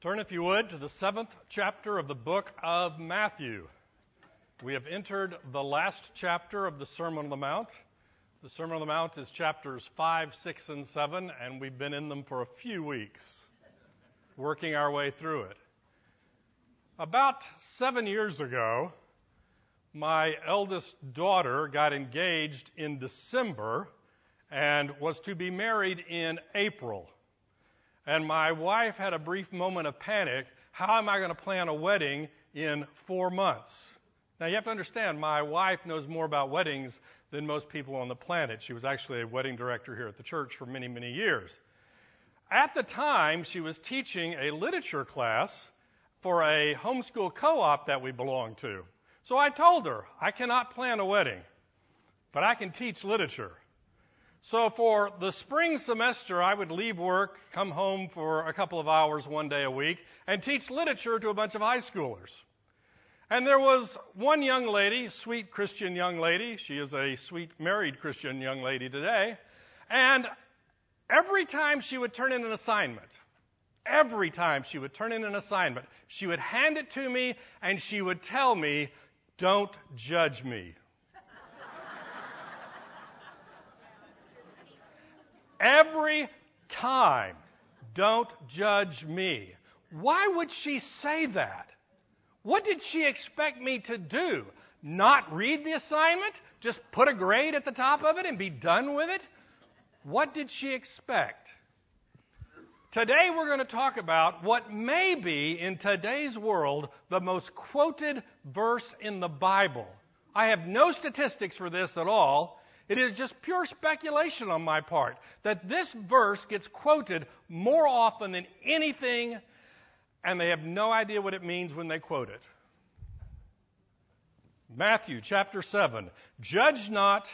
Turn, if you would, to the seventh chapter of the book of Matthew. We have entered the last chapter of the Sermon on the Mount. The Sermon on the Mount is chapters 5, 6, and 7, and we've been in them for a few weeks, working our way through it. About seven years ago, my eldest daughter got engaged in December and was to be married in April. And my wife had a brief moment of panic. How am I going to plan a wedding in four months? Now, you have to understand, my wife knows more about weddings than most people on the planet. She was actually a wedding director here at the church for many, many years. At the time, she was teaching a literature class for a homeschool co op that we belonged to. So I told her, I cannot plan a wedding, but I can teach literature. So for the spring semester, I would leave work, come home for a couple of hours one day a week, and teach literature to a bunch of high schoolers. And there was one young lady, sweet Christian young lady. She is a sweet married Christian young lady today. And every time she would turn in an assignment, every time she would turn in an assignment, she would hand it to me and she would tell me, Don't judge me. Every time. Don't judge me. Why would she say that? What did she expect me to do? Not read the assignment? Just put a grade at the top of it and be done with it? What did she expect? Today we're going to talk about what may be, in today's world, the most quoted verse in the Bible. I have no statistics for this at all. It is just pure speculation on my part that this verse gets quoted more often than anything, and they have no idea what it means when they quote it. Matthew chapter 7 Judge not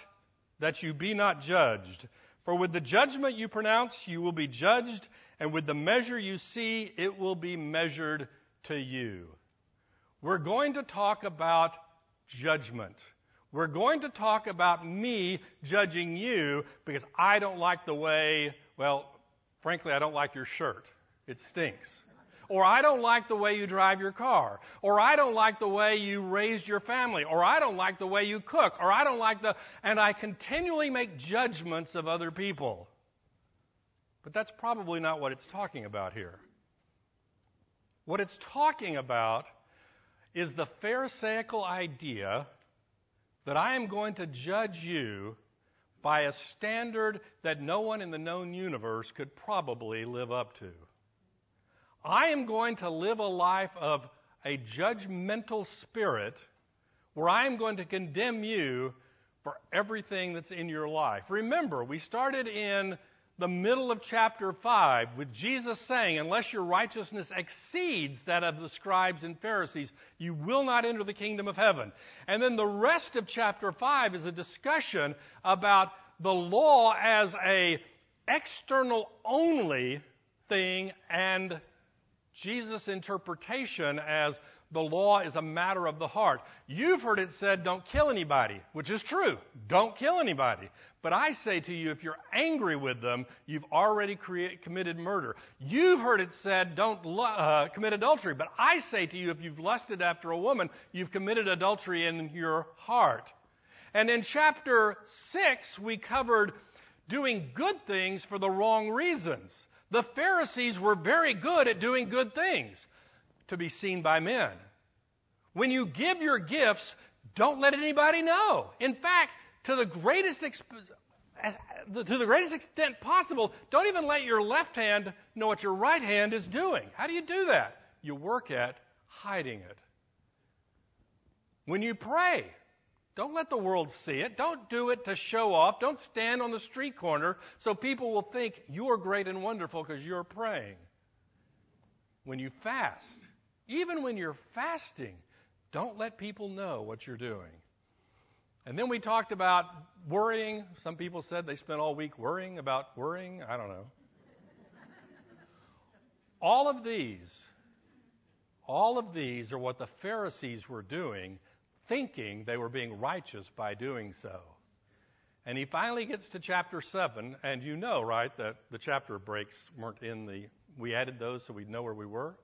that you be not judged, for with the judgment you pronounce, you will be judged, and with the measure you see, it will be measured to you. We're going to talk about judgment. We're going to talk about me judging you because I don't like the way, well, frankly, I don't like your shirt. It stinks. Or I don't like the way you drive your car. Or I don't like the way you raised your family. Or I don't like the way you cook. Or I don't like the. And I continually make judgments of other people. But that's probably not what it's talking about here. What it's talking about is the Pharisaical idea that I am going to judge you by a standard that no one in the known universe could probably live up to. I am going to live a life of a judgmental spirit where I am going to condemn you for everything that's in your life. Remember, we started in the middle of chapter 5 with Jesus saying, Unless your righteousness exceeds that of the scribes and Pharisees, you will not enter the kingdom of heaven. And then the rest of chapter 5 is a discussion about the law as a external only thing and Jesus' interpretation as the law is a matter of the heart. You've heard it said, don't kill anybody, which is true. Don't kill anybody. But I say to you, if you're angry with them, you've already create, committed murder. You've heard it said, don't uh, commit adultery. But I say to you, if you've lusted after a woman, you've committed adultery in your heart. And in chapter 6, we covered doing good things for the wrong reasons. The Pharisees were very good at doing good things to be seen by men. When you give your gifts, don't let anybody know. In fact, to the greatest exp- to the greatest extent possible, don't even let your left hand know what your right hand is doing. How do you do that? You work at hiding it. When you pray, don't let the world see it. Don't do it to show off. Don't stand on the street corner so people will think you're great and wonderful because you're praying. When you fast, even when you're fasting, don't let people know what you're doing. And then we talked about worrying. Some people said they spent all week worrying about worrying. I don't know. all of these, all of these are what the Pharisees were doing, thinking they were being righteous by doing so. And he finally gets to chapter 7, and you know, right, that the chapter breaks weren't in the, we added those so we'd know where we were.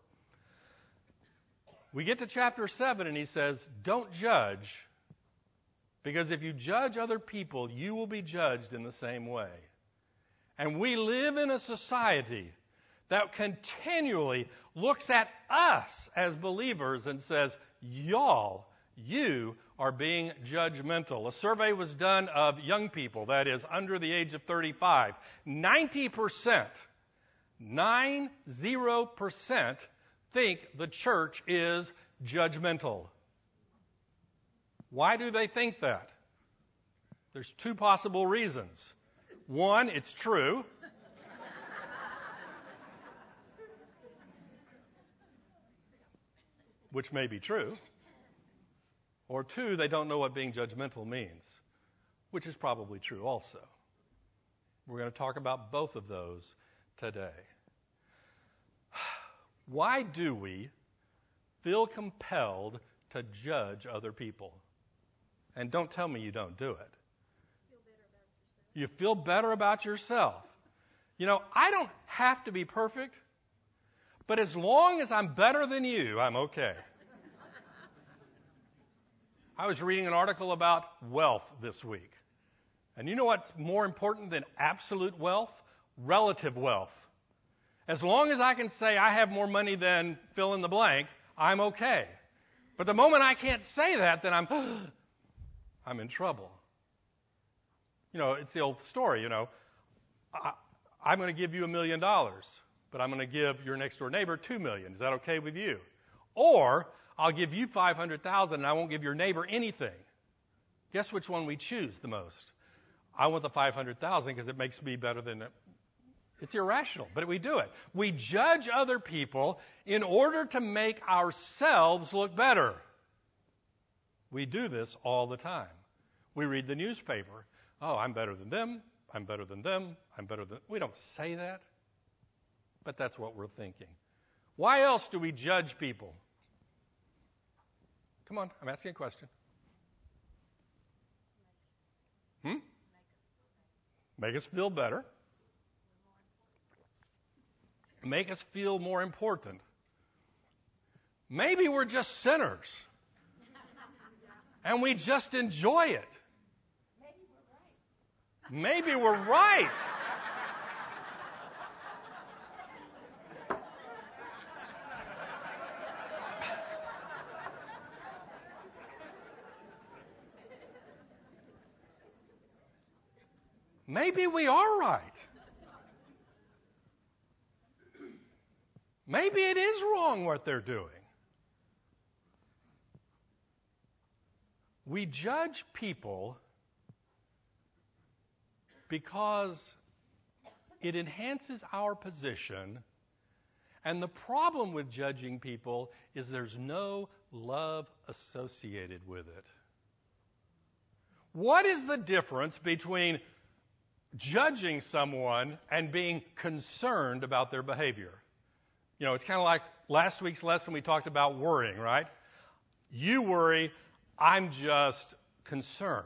We get to chapter 7 and he says, Don't judge, because if you judge other people, you will be judged in the same way. And we live in a society that continually looks at us as believers and says, Y'all, you are being judgmental. A survey was done of young people, that is, under the age of 35. 90%, 90% think the church is judgmental. Why do they think that? There's two possible reasons. One, it's true. which may be true. Or two, they don't know what being judgmental means, which is probably true also. We're going to talk about both of those today. Why do we feel compelled to judge other people? And don't tell me you don't do it. You feel better about yourself. You know, I don't have to be perfect, but as long as I'm better than you, I'm okay. I was reading an article about wealth this week. And you know what's more important than absolute wealth? Relative wealth. As long as I can say I have more money than fill in the blank, I'm okay. But the moment I can't say that, then I'm, I'm in trouble. You know, it's the old story, you know. I, I'm going to give you a million dollars, but I'm going to give your next door neighbor two million. Is that okay with you? Or I'll give you 500,000 and I won't give your neighbor anything. Guess which one we choose the most? I want the 500,000 because it makes me better than. It's irrational, but we do it. We judge other people in order to make ourselves look better. We do this all the time. We read the newspaper. Oh, I'm better than them. I'm better than them. I'm better than. We don't say that, but that's what we're thinking. Why else do we judge people? Come on, I'm asking a question. Hmm? Make us feel better. Make us feel more important. Maybe we're just sinners. And we just enjoy it. Maybe we're right. Maybe we are right. Maybe it is wrong what they're doing. We judge people because it enhances our position. And the problem with judging people is there's no love associated with it. What is the difference between judging someone and being concerned about their behavior? You know, it's kind of like last week's lesson we talked about worrying, right? You worry, I'm just concerned.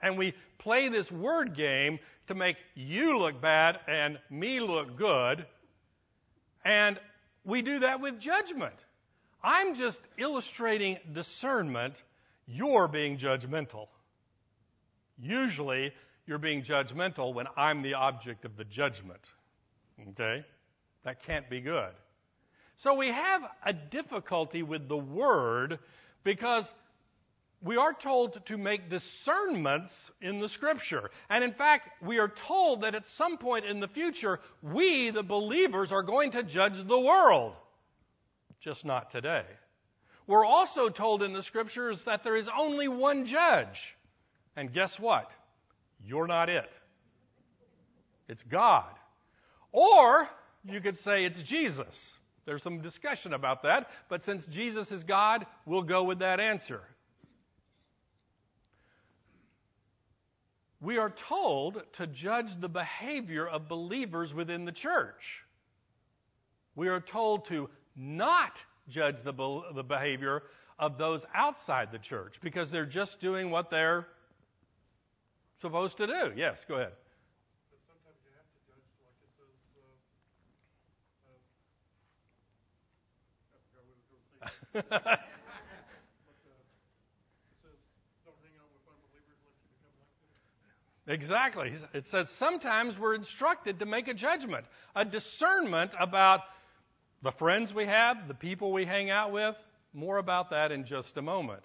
And we play this word game to make you look bad and me look good. And we do that with judgment. I'm just illustrating discernment. You're being judgmental. Usually, you're being judgmental when I'm the object of the judgment. Okay? That can't be good. So we have a difficulty with the word because we are told to make discernments in the scripture. And in fact, we are told that at some point in the future, we, the believers, are going to judge the world. Just not today. We're also told in the scriptures that there is only one judge. And guess what? You're not it. It's God. Or you could say it's Jesus. There's some discussion about that, but since Jesus is God, we'll go with that answer. we are told to judge the behavior of believers within the church. We are told to not judge the, the behavior of those outside the church because they're just doing what they're supposed to do. Yes, go ahead. Exactly. It says sometimes we're instructed to make a judgment, a discernment about the friends we have, the people we hang out with. More about that in just a moment.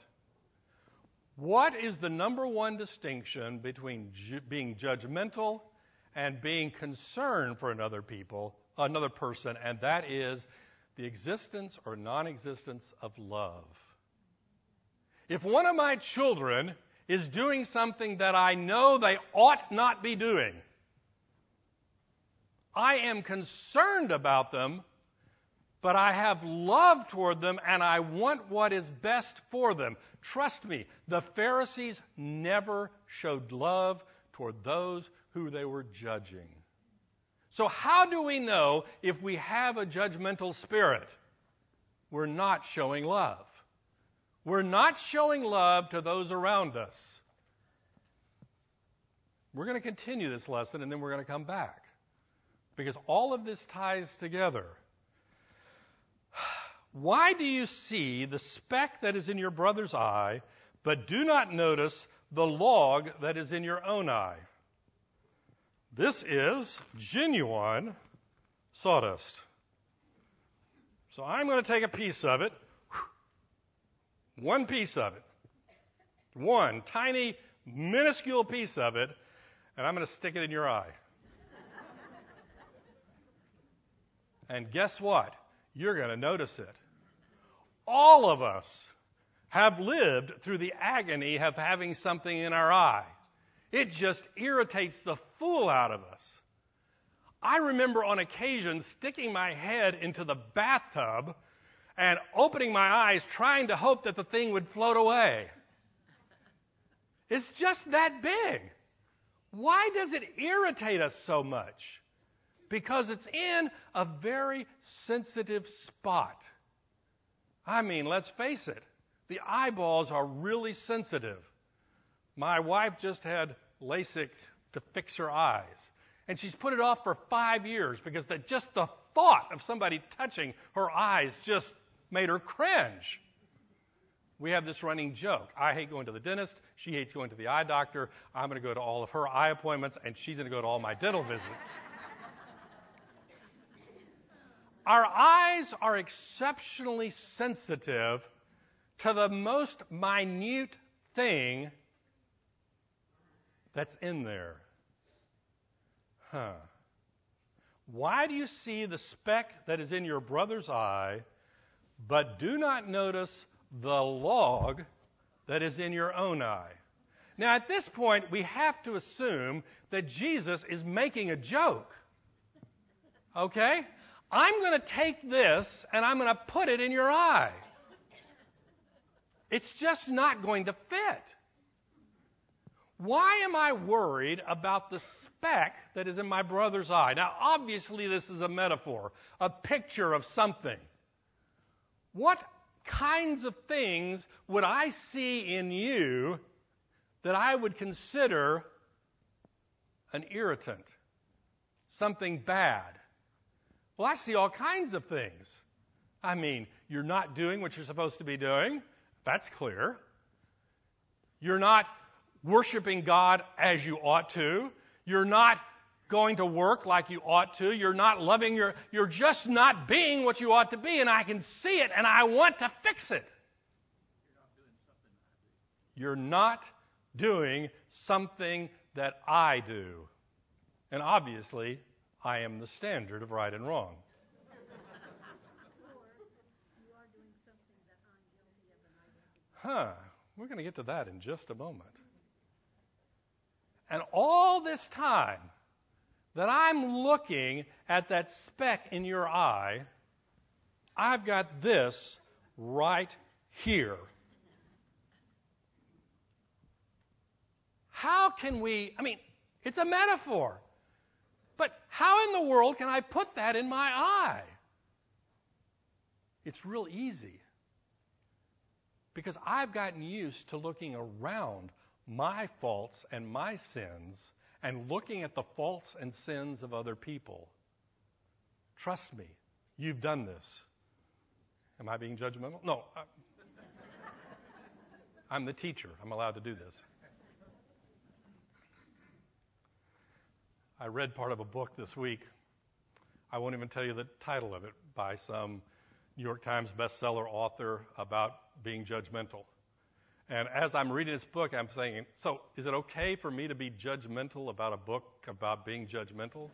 What is the number one distinction between ju- being judgmental and being concerned for another people, another person, and that is the existence or non-existence of love. If one of my children is doing something that I know they ought not be doing. I am concerned about them, but I have love toward them and I want what is best for them. Trust me, the Pharisees never showed love toward those who they were judging. So, how do we know if we have a judgmental spirit? We're not showing love. We're not showing love to those around us. We're going to continue this lesson and then we're going to come back. Because all of this ties together. Why do you see the speck that is in your brother's eye, but do not notice the log that is in your own eye? This is genuine sawdust. So I'm going to take a piece of it one piece of it. One tiny, minuscule piece of it, and I'm going to stick it in your eye. and guess what? You're going to notice it. All of us have lived through the agony of having something in our eye. It just irritates the fool out of us. I remember on occasion sticking my head into the bathtub and opening my eyes, trying to hope that the thing would float away. It's just that big. Why does it irritate us so much? Because it's in a very sensitive spot. I mean, let's face it, the eyeballs are really sensitive. My wife just had LASIK to fix her eyes. And she's put it off for five years because the, just the thought of somebody touching her eyes just made her cringe. We have this running joke. I hate going to the dentist. She hates going to the eye doctor. I'm going to go to all of her eye appointments, and she's going to go to all my dental visits. Our eyes are exceptionally sensitive to the most minute thing that's in there. Huh. Why do you see the speck that is in your brother's eye? but do not notice the log that is in your own eye. Now, at this point, we have to assume that Jesus is making a joke. Okay? I'm going to take this and I'm going to put it in your eye. It's just not going to fit. Why am I worried about the speck that is in my brother's eye? Now, obviously, this is a metaphor, a picture of something. What kinds of things would I see in you that I would consider an irritant, something bad? Well, I see all kinds of things. I mean, you're not doing what you're supposed to be doing. That's clear. You're not worshiping God as you ought to. You're not going to work like you ought to. You're not loving your, you're just not being what you ought to be, and I can see it, and I want to fix it. You're not doing something that I do. And obviously, I am the standard of right and wrong. Huh. We're going to get to that in just a moment. And all this time, that I'm looking at that speck in your eye, I've got this right here. How can we, I mean, it's a metaphor, but how in the world can I put that in my eye? It's real easy. Because I've gotten used to looking around my faults and my sins and looking at the faults and sins of other people. Trust me, you've done this. Am I being judgmental? No. I'm the teacher. I'm allowed to do this. I read part of a book this week. I won't even tell you the title of it by some New York Times bestseller author about being judgmental. And as I'm reading this book, I'm saying, so is it okay for me to be judgmental about a book about being judgmental?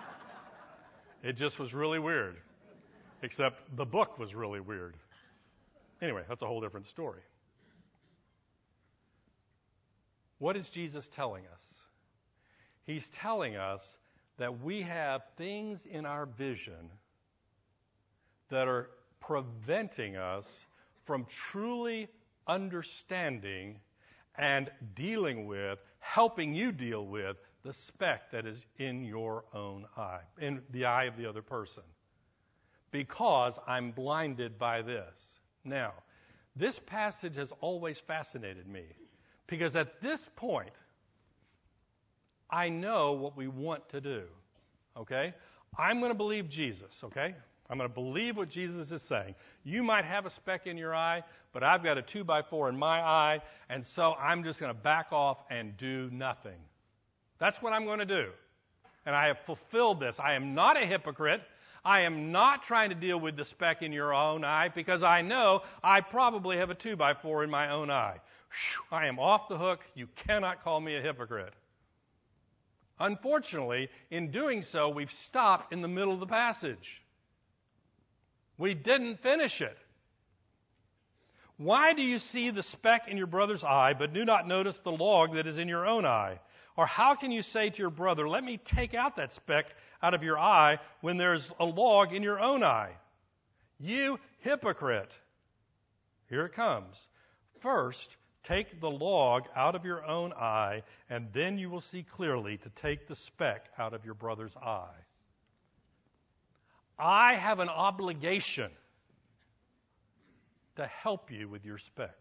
it just was really weird. Except the book was really weird. Anyway, that's a whole different story. What is Jesus telling us? He's telling us that we have things in our vision that are preventing us from truly understanding and dealing with, helping you deal with the speck that is in your own eye, in the eye of the other person. Because I'm blinded by this. Now, this passage has always fascinated me because at this point, I know what we want to do. Okay? I'm going to believe Jesus, okay? I'm going to believe what Jesus is saying. You might have a speck in your eye, but I've got a two by four in my eye, and so I'm just going to back off and do nothing. That's what I'm going to do. And I have fulfilled this. I am not a hypocrite. I am not trying to deal with the speck in your own eye because I know I probably have a two by four in my own eye. Whew, I am off the hook. You cannot call me a hypocrite. Unfortunately, in doing so, we've stopped in the middle of the passage. We didn't finish it. Why do you see the speck in your brother's eye, but do not notice the log that is in your own eye? Or how can you say to your brother, Let me take out that speck out of your eye when there's a log in your own eye? You hypocrite. Here it comes. First, take the log out of your own eye, and then you will see clearly to take the speck out of your brother's eye. I have an obligation to help you with your speck.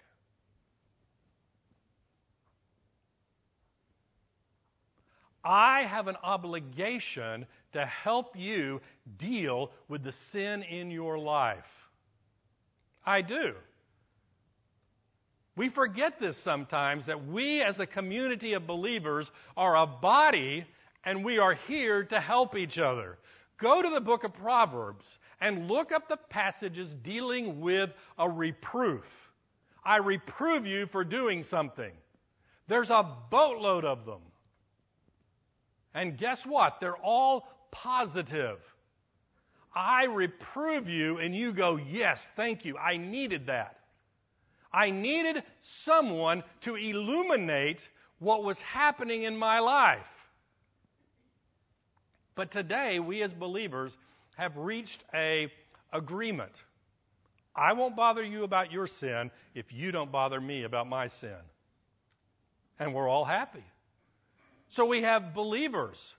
I have an obligation to help you deal with the sin in your life. I do. We forget this sometimes that we as a community of believers are a body and we are here to help each other. Go to the book of Proverbs and look up the passages dealing with a reproof. I reprove you for doing something. There's a boatload of them. And guess what? They're all positive. I reprove you, and you go, Yes, thank you. I needed that. I needed someone to illuminate what was happening in my life. But today, we as believers have reached a agreement. I won't bother you about your sin if you don't bother me about my sin. And we're all happy. So we have believers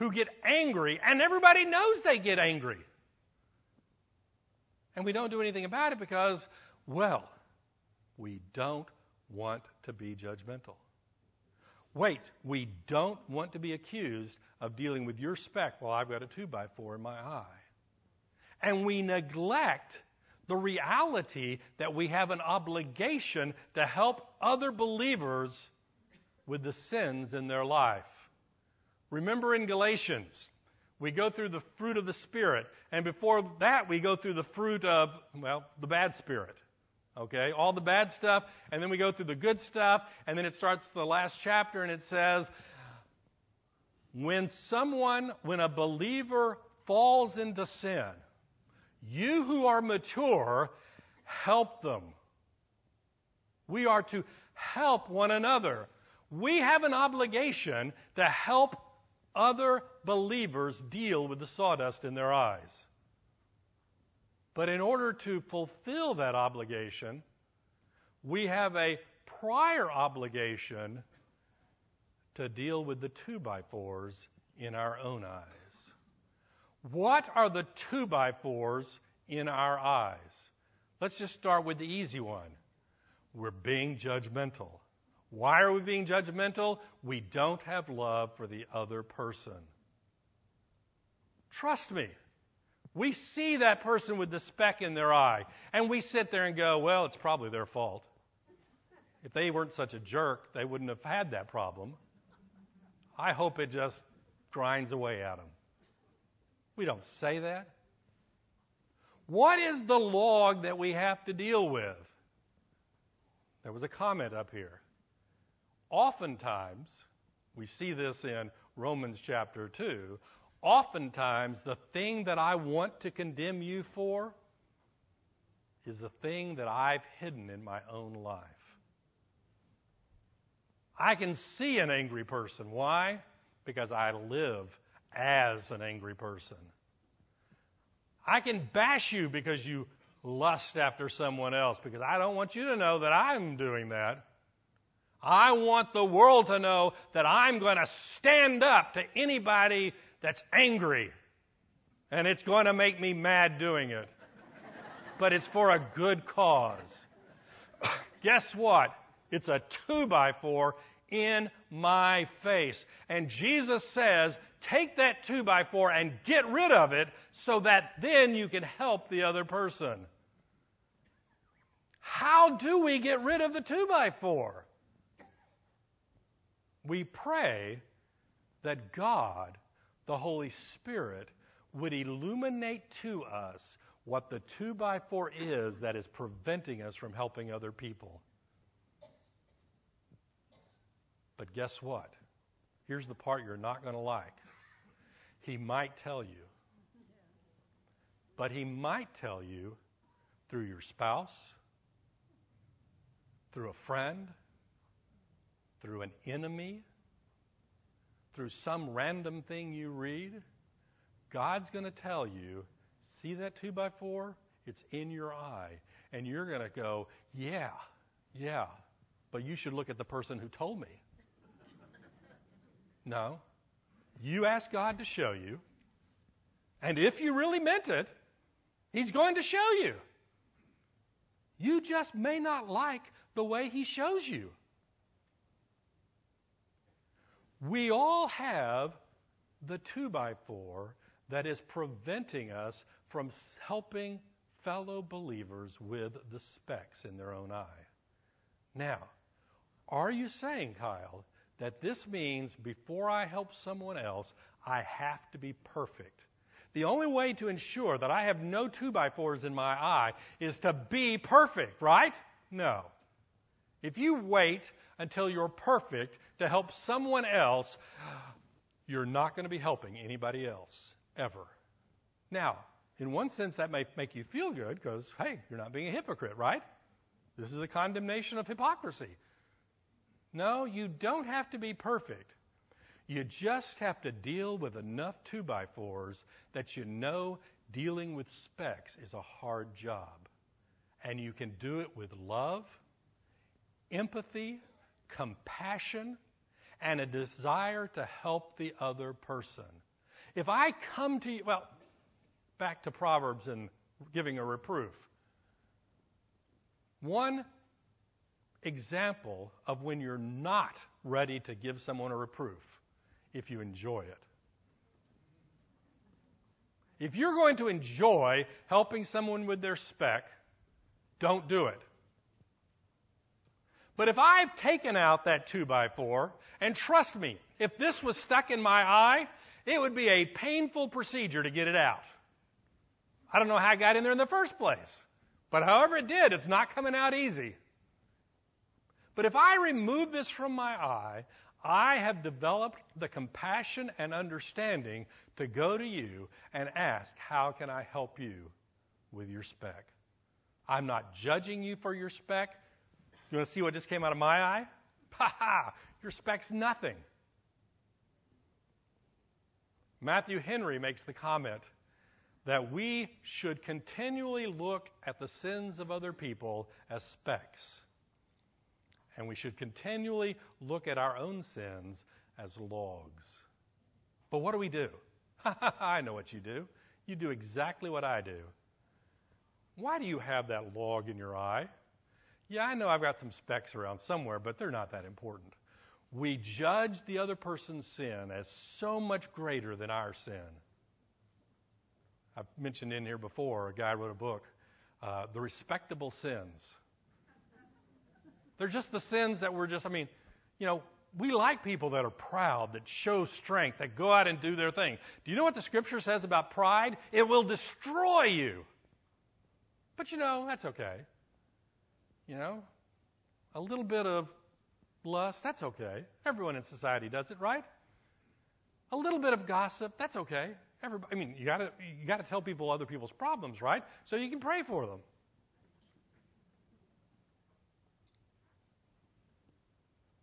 who get angry, and everybody knows they get angry. And we don't do anything about it because, well, we don't want to be judgmental. Wait, we don't want to be accused of dealing with your speck while I've got a 2 by 4 in my eye. And we neglect the reality that we have an obligation to help other believers with the sins in their life. Remember in Galatians, we go through the fruit of the Spirit, and before that, we go through the fruit of, well, the bad spirit. Okay? All the bad stuff, and then we go through the good stuff, and then it starts the last chapter and it says, when someone, when a believer falls into sin, you who are mature, help them. We are to help one another. We have an obligation to help other believers deal with the sawdust in their eyes. But in order to fulfill that obligation, we have a prior obligation to deal with the two by fours in our own eyes. What are the two by fours in our eyes? Let's just start with the easy one. We're being judgmental. Why are we being judgmental? We don't have love for the other person. Trust me. We see that person with the speck in their eye, and we sit there and go, well, it's probably their fault. If they weren't such a jerk, they wouldn't have had that problem. I hope it just grinds away at them. We don't say that. What is the log that we have to deal with? There was a comment up here. Oftentimes, we see this in Romans chapter 2. Oftentimes, the thing that I want to condemn you for is the thing that I've hidden in my own life. I can see an angry person. Why? Because I live as an angry person. I can bash you because you lust after someone else because I don't want you to know that I'm doing that. I want the world to know that I'm going to stand up to anybody that's angry. And it's going to make me mad doing it. but it's for a good cause. Guess what? It's a two by four in my face. And Jesus says, take that two by four and get rid of it so that then you can help the other person. How do we get rid of the two by four? We pray that God, the Holy Spirit, would illuminate to us what the two by four is that is preventing us from helping other people. But guess what? Here's the part you're not going to like. He might tell you. But he might tell you through your spouse, through a friend, through an enemy, through some random thing you read. God's going to tell you, see that two by four? It's in your eye. And you're going to go, yeah, yeah, but you should look at the person who told me. No. You ask God to show you. And if you really meant it, He's going to show you. You just may not like the way He shows you. We all have the two by four that is preventing us from helping fellow believers with the specks in their own eye. Now, are you saying, Kyle, that this means before I help someone else, I have to be perfect. The only way to ensure that I have no two by fours in my eye is to be perfect, right? No. If you wait until you're perfect to help someone else, you're not going to be helping anybody else, ever. Now, in one sense, that may make you feel good because, hey, you're not being a hypocrite, right? This is a condemnation of hypocrisy. No, you don't have to be perfect. You just have to deal with enough two by fours that you know dealing with specks is a hard job. And you can do it with love, empathy, compassion, and a desire to help the other person. If I come to you, well, back to Proverbs and giving a reproof. One example of when you're not ready to give someone a reproof if you enjoy it. If you're going to enjoy helping someone with their speck, don't do it. But if I've taken out that 2 by 4 and trust me, if this was stuck in my eye, it would be a painful procedure to get it out. I don't know how it got in there in the first place. But however it did, it's not coming out easy. But if I remove this from my eye, I have developed the compassion and understanding to go to you and ask, How can I help you with your speck? I'm not judging you for your speck. You want to see what just came out of my eye? Ha ha! Your speck's nothing. Matthew Henry makes the comment that we should continually look at the sins of other people as specks and we should continually look at our own sins as logs. But what do we do? Ha ha, I know what you do. You do exactly what I do. Why do you have that log in your eye? Yeah, I know I've got some specks around somewhere, but they're not that important. We judge the other person's sin as so much greater than our sin. I've mentioned in here before, a guy wrote a book, uh, The Respectable Sins. They're just the sins that we're just, I mean, you know, we like people that are proud, that show strength, that go out and do their thing. Do you know what the scripture says about pride? It will destroy you. But you know, that's okay. You know, a little bit of lust, that's okay. Everyone in society does it, right? A little bit of gossip, that's okay. Everybody, I mean, you gotta you gotta tell people other people's problems, right? So you can pray for them.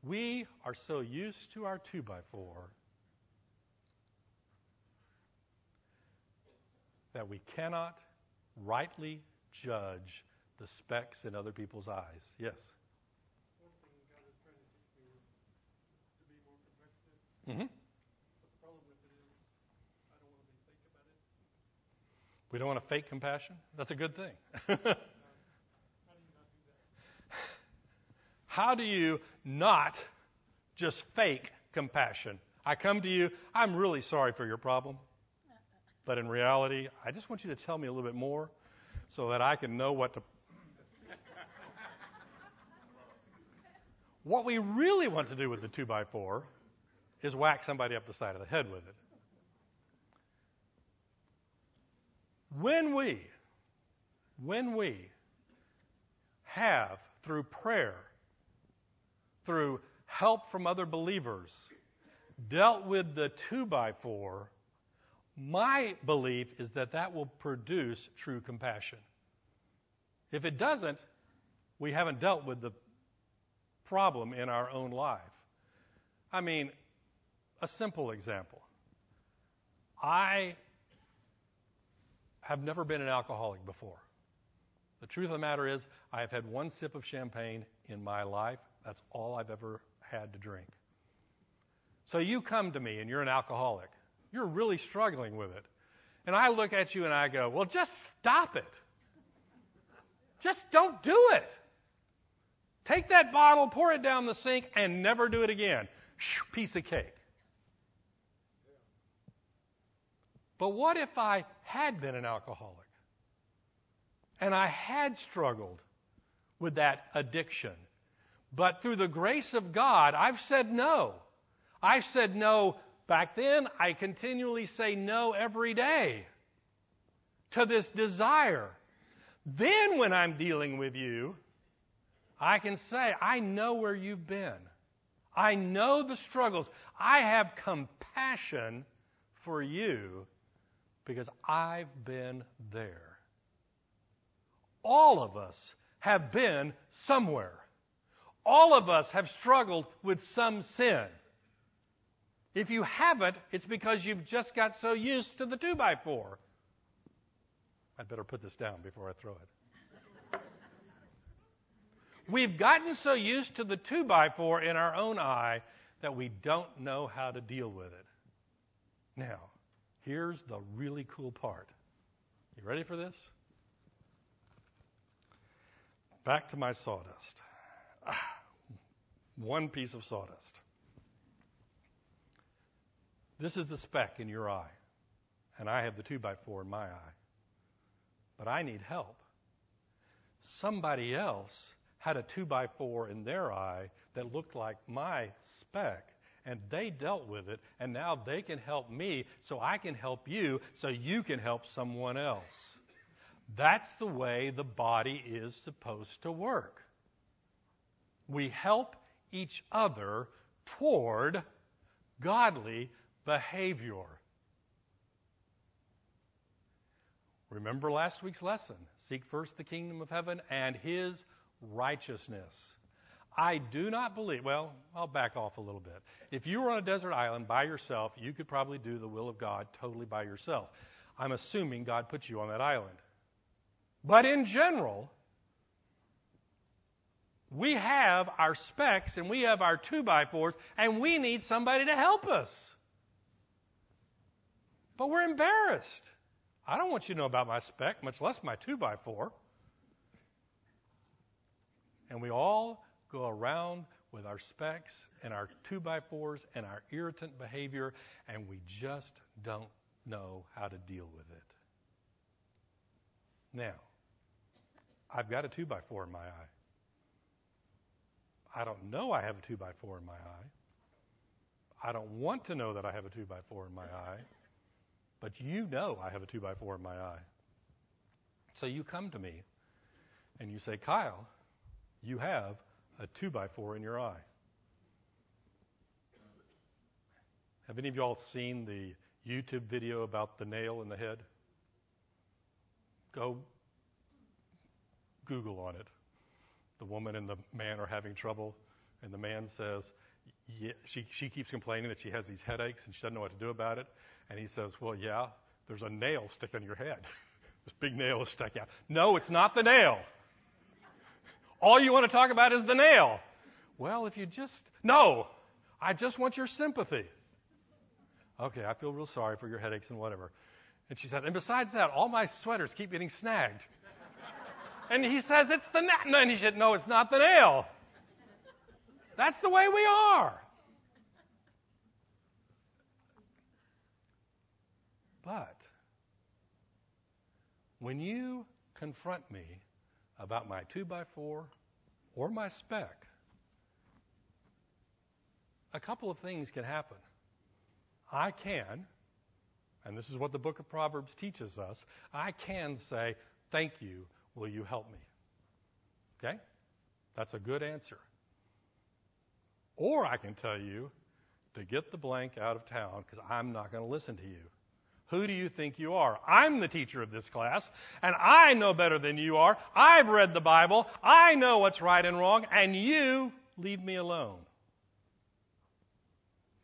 We are so used to our two by four that we cannot rightly judge the specks in other people's eyes. Yes. One thing God is trying to teach me is to be more perfectionist. Mm-hmm. But the problem with it is I don't want to be fake about it. We don't want to fake compassion. That's a good thing. How do you not How do you not do that? just fake compassion? I come to you, I'm really sorry for your problem. But in reality, I just want you to tell me a little bit more so that I can know what to. What we really want to do with the 2 by 4 is whack somebody up the side of the head with it. When we, when we have, through prayer, through help from other believers, dealt with the two by four, my belief is that that will produce true compassion. If it doesn't, we haven't dealt with the problem in our own life. I mean, a simple example. I have never been an alcoholic before. The truth of the matter is, I have had one sip of champagne in my life. That's all I've ever had to drink. So you come to me and you're an alcoholic. You're really struggling with it. And I look at you and I go, well, just stop it. Just don't do it. Take that bottle, pour it down the sink, and never do it again. Piece of cake. But what if I had been an alcoholic and I had struggled with that addiction? But through the grace of God, I've said no. I've said no back then. I continually say no every day to this desire. Then, when I'm dealing with you, I can say, I know where you've been. I know the struggles. I have compassion for you because I've been there. All of us have been somewhere. All of us have struggled with some sin. If you haven't, it's because you've just got so used to the 2 by 4 I'd better put this down before I throw it. We've gotten so used to the 2 by 4 in our own eye that we don't know how to deal with it. Now, here's the really cool part. You ready for this? Back to my sawdust. Ah, one piece of sawdust. This is the speck in your eye, and I have the 2 by 4 in my eye. But I need help. Somebody else had a 2 by 4 in their eye that looked like my speck, and they dealt with it, and now they can help me so I can help you so you can help someone else. That's the way the body is supposed to work. We help each other toward godly behavior. Remember last week's lesson seek first the kingdom of heaven and his righteousness. I do not believe, well, I'll back off a little bit. If you were on a desert island by yourself, you could probably do the will of God totally by yourself. I'm assuming God put you on that island. But in general, we have our specks and we have our two by fours, and we need somebody to help us. But we're embarrassed. I don't want you to know about my speck, much less my two by four. And we all go around with our specks and our two by fours and our irritant behavior, and we just don't know how to deal with it. Now, I've got a 2 by 4 in my eye. I don't know I have a 2 by 4 in my eye. I don't want to know that I have a 2 by 4 in my eye. But you know I have a 2 by 4 in my eye. So you come to me and you say, Kyle, you have a 2 by 4 in your eye. Have any of y'all seen the YouTube video about the nail in the head? Go Google on it. The woman and the man are having trouble, and the man says, yeah, she, she keeps complaining that she has these headaches and she doesn't know what to do about it. And he says, Well, yeah, there's a nail sticking in your head. this big nail is stuck out. No, it's not the nail. All you want to talk about is the nail. Well, if you just, no, I just want your sympathy. Okay, I feel real sorry for your headaches and whatever. And she said, and besides that, all my sweaters keep getting snagged. and he says, it's the nail. And he said, no, it's not the nail. That's the way we are. But when you confront me about my 2 by 4 or my speck, a couple of things can happen. I can, and this is what the book of Proverbs teaches us, I can say, Thank you, will you help me? Okay? That's a good answer. Or I can tell you to get the blank out of town because I'm not going to listen to you. Who do you think you are? I'm the teacher of this class, and I know better than you are. I've read the Bible. I know what's right and wrong, and you leave me alone.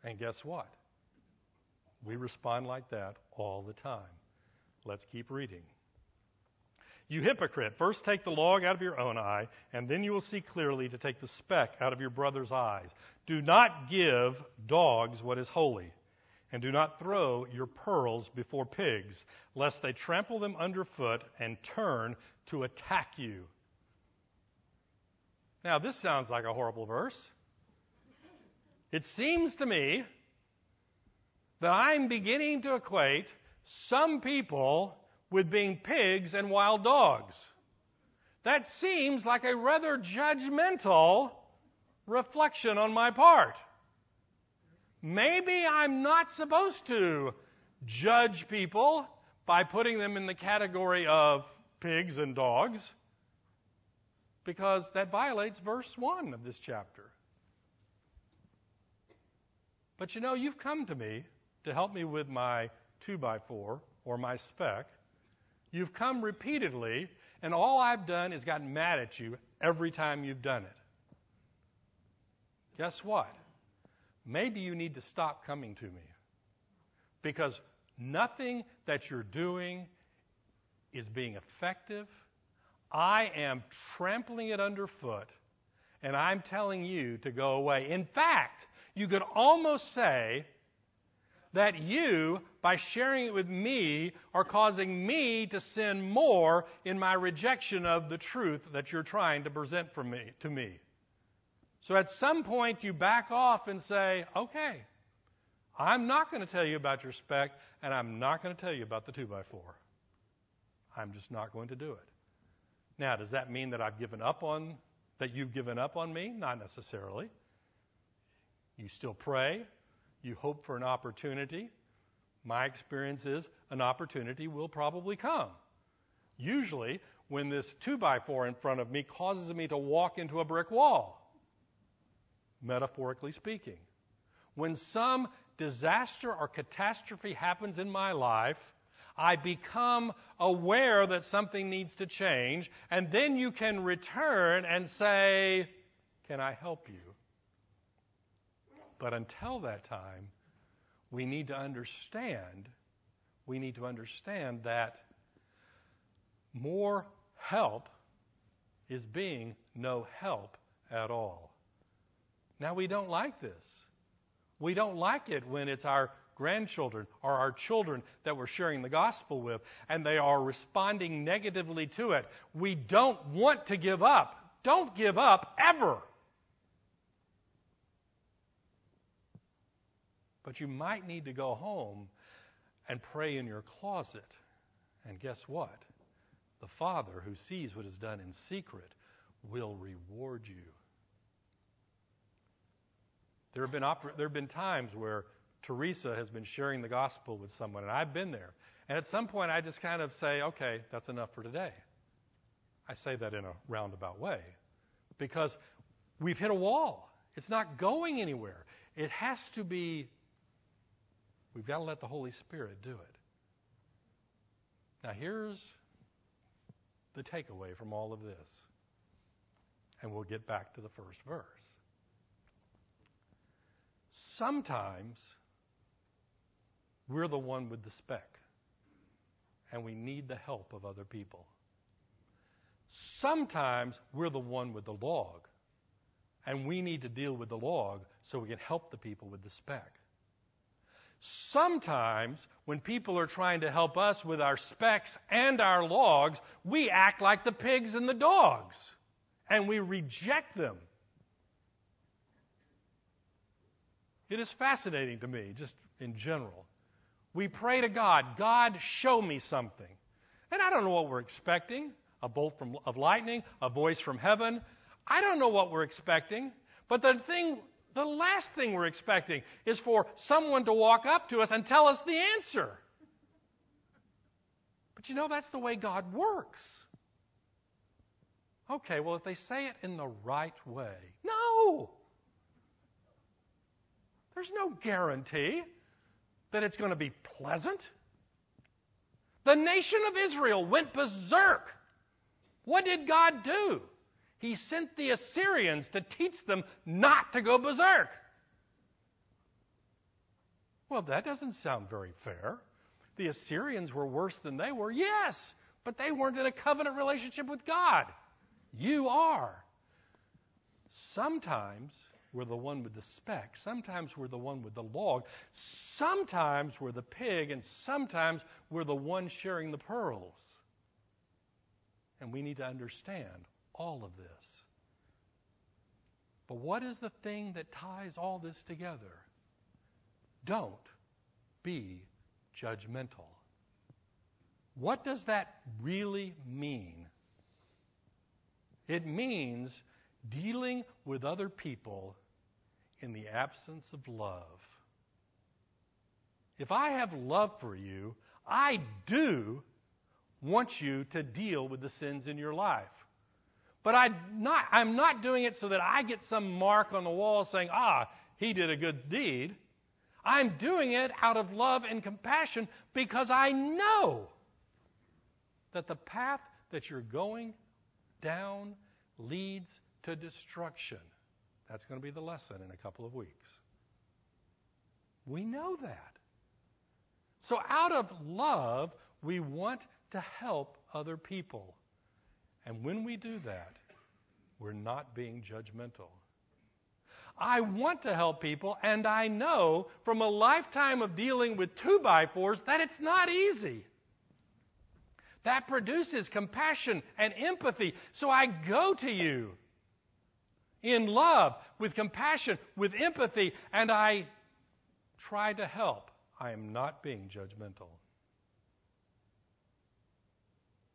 And guess what? We respond like that all the time. Let's keep reading. You hypocrite, first take the log out of your own eye, and then you will see clearly to take the speck out of your brother's eyes. Do not give dogs what is holy, and do not throw your pearls before pigs, lest they trample them underfoot and turn to attack you. Now, this sounds like a horrible verse. It seems to me that I'm beginning to equate some people with being pigs and wild dogs. That seems like a rather judgmental reflection on my part. Maybe I'm not supposed to judge people by putting them in the category of pigs and dogs because that violates verse 1 of this chapter. But you know, you've come to me to help me with my 2 by 4 or my speck, You've come repeatedly, and all I've done is gotten mad at you every time you've done it. Guess what? Maybe you need to stop coming to me. Because nothing that you're doing is being effective. I am trampling it underfoot, and I'm telling you to go away. In fact, you could almost say that you, by sharing it with me, are causing me to sin more in my rejection of the truth that you're trying to present for me, to me. So at some point, you back off and say, okay, I'm not going to tell you about your speck, and I'm not going to tell you about the 2 by 4 I'm just not going to do it. Now, does that mean that I've given up on, that you've given up on me? Not necessarily. You still pray, you hope for an opportunity. My experience is an opportunity will probably come. Usually, when this 2 by 4 in front of me causes me to walk into a brick wall, metaphorically speaking. When some disaster or catastrophe happens in my life, I become aware that something needs to change, and then you can return and say, Can I help you? But until that time, we need to understand, we need to understand that more help is being no help at all. Now, we don't like this. We don't like it when it's our grandchildren or our children that we're sharing the gospel with and they are responding negatively to it. We don't want to give up. Don't give up ever. But you might need to go home and pray in your closet. And guess what? the Father who sees what is done in secret will reward you. There have been, oper- there have been times where Teresa has been sharing the gospel with someone, and I've been there. And at some point, I just kind of say, okay, that's enough for today. I say that in a roundabout way because we've hit a wall. It's not going anywhere. It has to be, we've got to let the Holy Spirit do it. Now, here's the takeaway from all of this. And we'll get back to the first verse. Sometimes we're the one with the speck, and we need the help of other people. Sometimes we're the one with the log, and we need to deal with the log so we can help the people with the speck. Sometimes, when people are trying to help us with our specks and our logs, we act like the pigs and the dogs, and we reject them. It is fascinating to me, just in general. We pray to God, God, show me something. And I don't know what we're expecting a bolt from, of lightning, a voice from heaven. I don't know what we're expecting. But the thing, the last thing we're expecting is for someone to walk up to us and tell us the answer. But you know, that's the way God works. Okay, well, if they say it in the right way, no! There's no guarantee that it's going to be pleasant. The nation of Israel went berserk. What did God do? He sent the Assyrians to teach them not to go berserk. Well, that doesn't sound very fair. The Assyrians were worse than they were, yes, but they weren't in a covenant relationship with God. You are. Sometimes we're the one with the speck. Sometimes we're the one with the log. Sometimes we're the pig, and sometimes we're the one sharing the pearls. And we need to understand all of this. But what is the thing that ties all this together? Don't be judgmental. What does that really mean? It means dealing with other people in the absence of love. If I have love for you, I do want you to deal with the sins in your life. But I not, I'm not doing it so that I get some mark on the wall saying, ah, he did a good deed. I'm doing it out of love and compassion because I know that the path that you're going down leads to destruction. That's going to be the lesson in a couple of weeks. We know that. So, out of love, we want to help other people. And when we do that, we're not being judgmental. I want to help people, and I know from a lifetime of dealing with two by fours that it's not easy. That produces compassion and empathy. So I go to you in love, with compassion, with empathy, and I try to help. I am not being judgmental.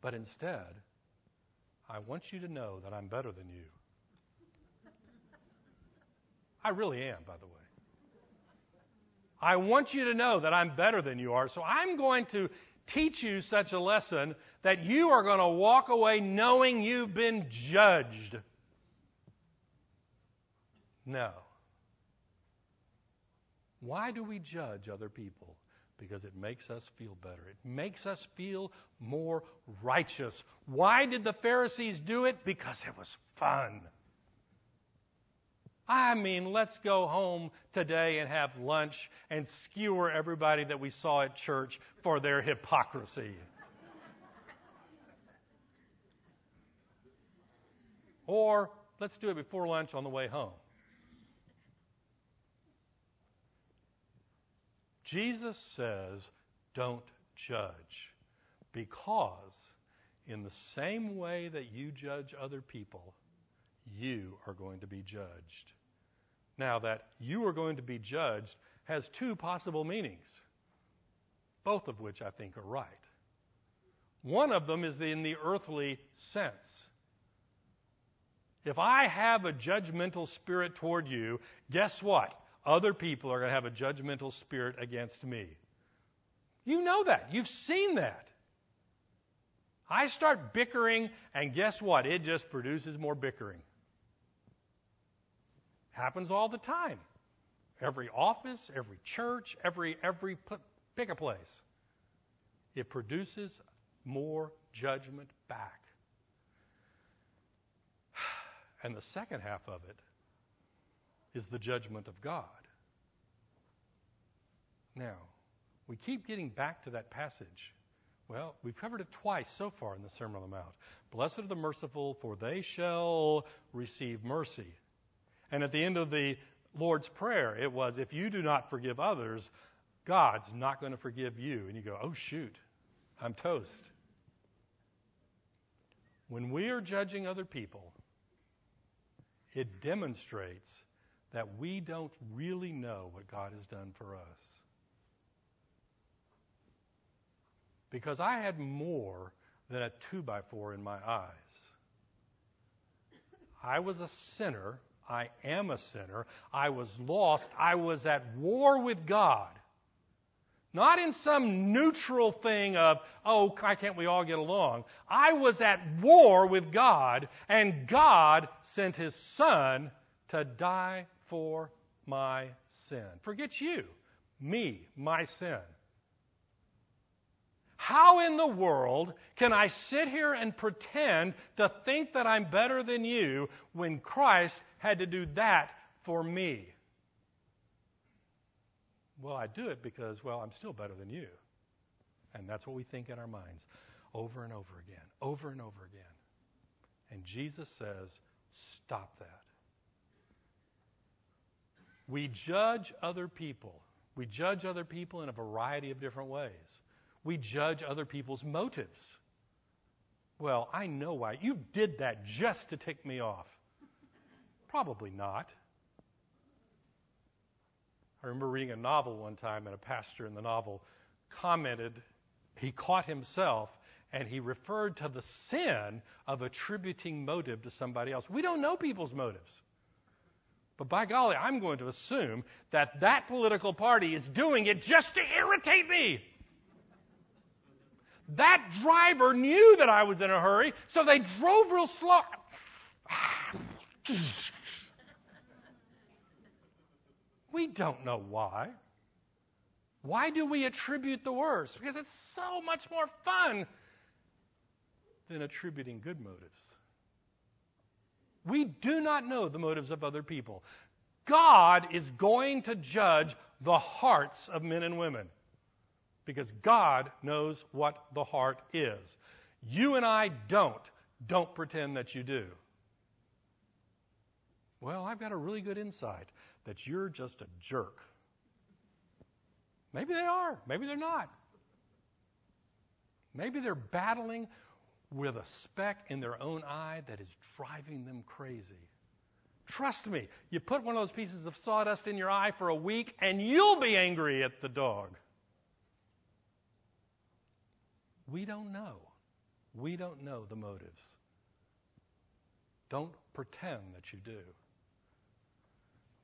But instead, I want you to know that I'm better than you. I really am, by the way. I want you to know that I'm better than you are, so I'm going to teach you such a lesson that you are going to walk away knowing you've been judged. No. Why do we judge other people? Because it makes us feel better. It makes us feel more righteous. Why did the Pharisees do it? Because it was fun. I mean, let's go home today and have lunch and skewer everybody that we saw at church for their hypocrisy. or let's do it before lunch on the way home. Jesus says, don't judge. Because in the same way that you judge other people, you are going to be judged. Now, that you are going to be judged has two possible meanings, both of which I think are right. One of them is in the earthly sense. If I have a judgmental spirit toward you, guess what? Other people are going to have a judgmental spirit against me. You know that. You've seen that. I start bickering, and guess what? It just produces more bickering. Happens all the time. Every office, every church, every every pick a place. It produces more judgment back. And the second half of it is the judgment of God. Now, we keep getting back to that passage. Well, we've covered it twice so far in the Sermon on the Mount. Blessed are the merciful, for they shall receive mercy. And at the end of the Lord's Prayer, it was, if you do not forgive others, God's not going to forgive you. And you go, oh, shoot, I'm toast. When we are judging other people, it demonstrates that we don't really know what God has done for us. Because I had more than a two by four in my eyes. I was a sinner. I am a sinner. I was lost. I was at war with God. Not in some neutral thing of, oh, why can't we all get along? I was at war with God, and God sent His Son to die for my sin. Forget you, me, my sin. How in the world can I sit here and pretend to think that I'm better than you when Christ had to do that for me? Well, I do it because, well, I'm still better than you. And that's what we think in our minds over and over again, over and over again. And Jesus says, stop that. We judge other people. We judge other people in a variety of different ways. We judge other people's motives. Well, I know why. You did that just to tick me off. Probably not. I remember reading a novel one time, and a pastor in the novel commented, he caught himself and he referred to the sin of attributing motive to somebody else. We don't know people's motives. But by golly, I'm going to assume that that political party is doing it just to irritate me. That driver knew that I was in a hurry, so they drove real slow. We don't know why. Why do we attribute the worst? Because it's so much more fun than attributing good motives. We do not know the motives of other people. God is going to judge the hearts of men and women because God knows what the heart is. You and I don't. Don't pretend that you do. Well, I've got a really good insight that you're just a jerk. Maybe they are. Maybe they're not. Maybe they're battling with a speck in their own eye that is driving them crazy. Trust me, you put one of those pieces of sawdust in your eye for a week and you'll be angry at the dog. We don't know. We don't know the motives. Don't pretend that you do.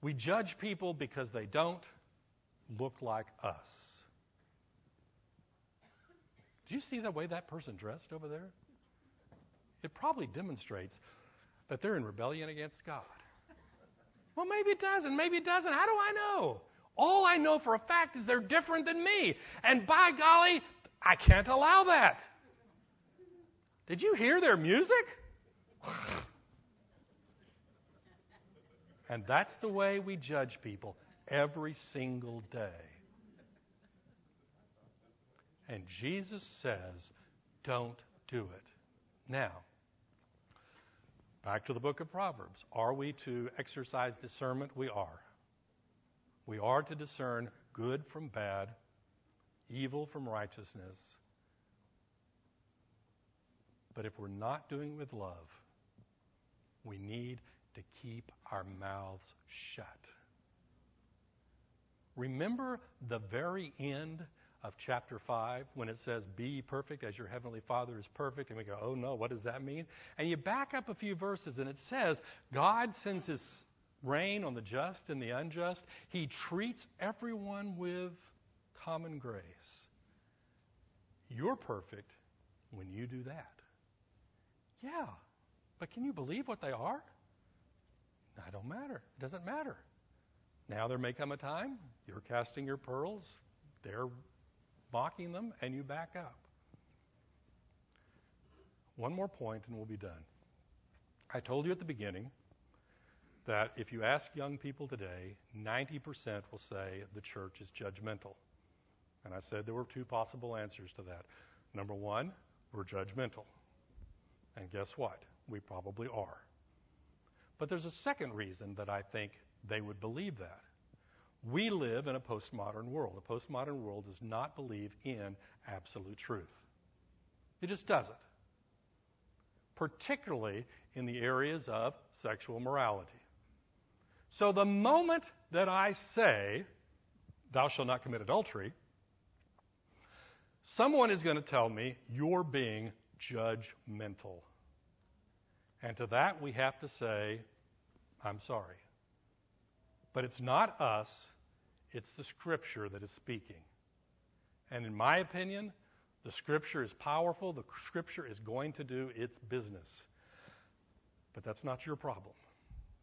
We judge people because they don't look like us. Do you see the way that person dressed over there? It probably demonstrates that they're in rebellion against God. Well, maybe it doesn't. Maybe it doesn't. How do I know? All I know for a fact is they're different than me. And by golly, I can't allow that. Did you hear their music? And that's the way we judge people every single day. And Jesus says, don't do it. Now, back to the book of Proverbs. Are we to exercise discernment? We are. We are to discern good from bad, evil from righteousness. But if we're not doing it with love, we need to keep our mouths shut. Remember the very end of chapter 5 when it says, Be perfect as your heavenly Father is perfect. And we go, Oh no, what does that mean? And you back up a few verses and it says, God sends his rain on the just and the unjust. He treats everyone with common grace. You're perfect when you do that. Yeah, but can you believe what they are? That don't matter. It doesn't matter. Now there may come a time you're casting your pearls, they're mocking them, and you back up. One more point and we'll be done. I told you at the beginning that if you ask young people today, 90% will say the church is judgmental. And I said there were two possible answers to that. Number one, we're judgmental. And guess what? We probably are. But there's a second reason that I think they would believe that. We live in a postmodern world. A postmodern world does not believe in absolute truth, it just doesn't, particularly in the areas of sexual morality. So the moment that I say, Thou shalt not commit adultery, someone is going to tell me, You're being judgmental. And to that we have to say, I'm sorry. But it's not us, it's the Scripture that is speaking. And in my opinion, the Scripture is powerful, the Scripture is going to do its business. But that's not your problem.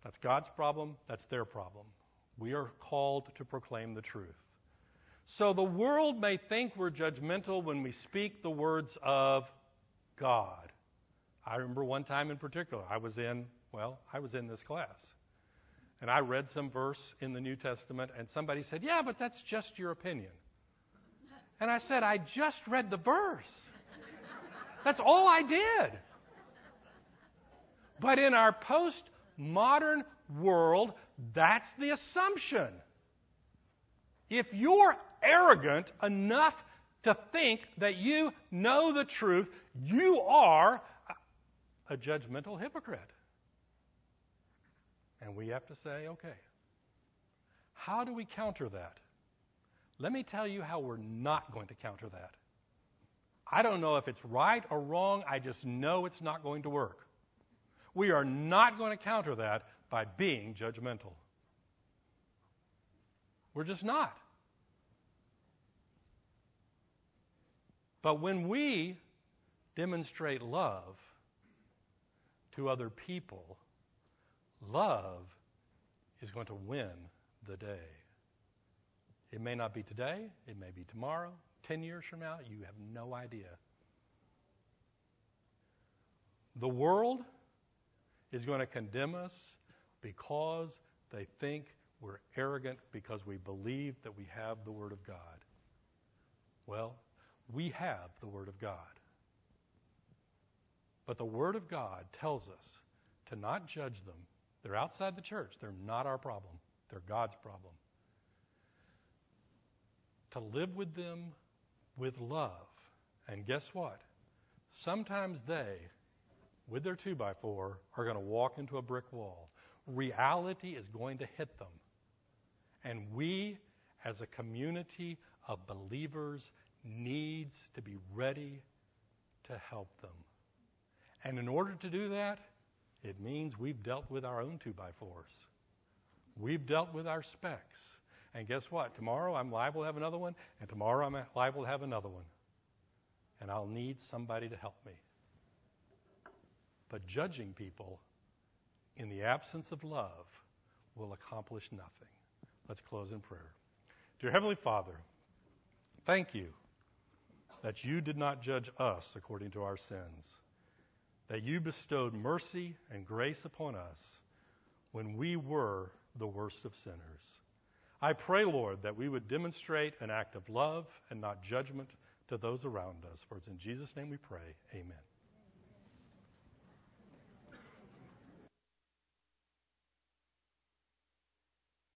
That's God's problem, that's their problem. We are called to proclaim the truth. So the world may think we're judgmental when we speak the words of God. I remember one time in particular, I was in, well, I was in this class. And I read some verse in the New Testament, and somebody said, Yeah, but that's just your opinion. And I said, I just read the verse. That's all I did. But in our post modern world, that's the assumption. If you're arrogant enough to think that you know the truth, you are a judgmental hypocrite. And we have to say, okay, how do we counter that? Let me tell you how we're not going to counter that. I don't know if it's right or wrong, I just know it's not going to work. We are not going to counter that by being judgmental. We're just not. But when we demonstrate love to other people, love is going to win the day. It may not be today, it may be tomorrow, 10 years from now, you have no idea. The world is going to condemn us because they think we're arrogant because we believe that we have the Word of God. Well, we have the Word of God. But the Word of God tells us to not judge them. They're outside the church. They're not our problem, they're God's problem. To live with them with love. And guess what? Sometimes they with their 2 by 4 are going to walk into a brick wall. Reality is going to hit them. And we, as a community of believers, needs to be ready to help them. And in order to do that, it means we've dealt with our own 2 by 4s We've dealt with our specks. And guess what? Tomorrow I'm liable to have another one, and tomorrow I'm liable to have another one. And I'll need somebody to help me. But judging people in the absence of love will accomplish nothing. Let's close in prayer. Dear Heavenly Father, thank you that you did not judge us according to our sins, that you bestowed mercy and grace upon us when we were the worst of sinners. I pray, Lord, that we would demonstrate an act of love and not judgment to those around us. For it's in Jesus' name we pray. Amen.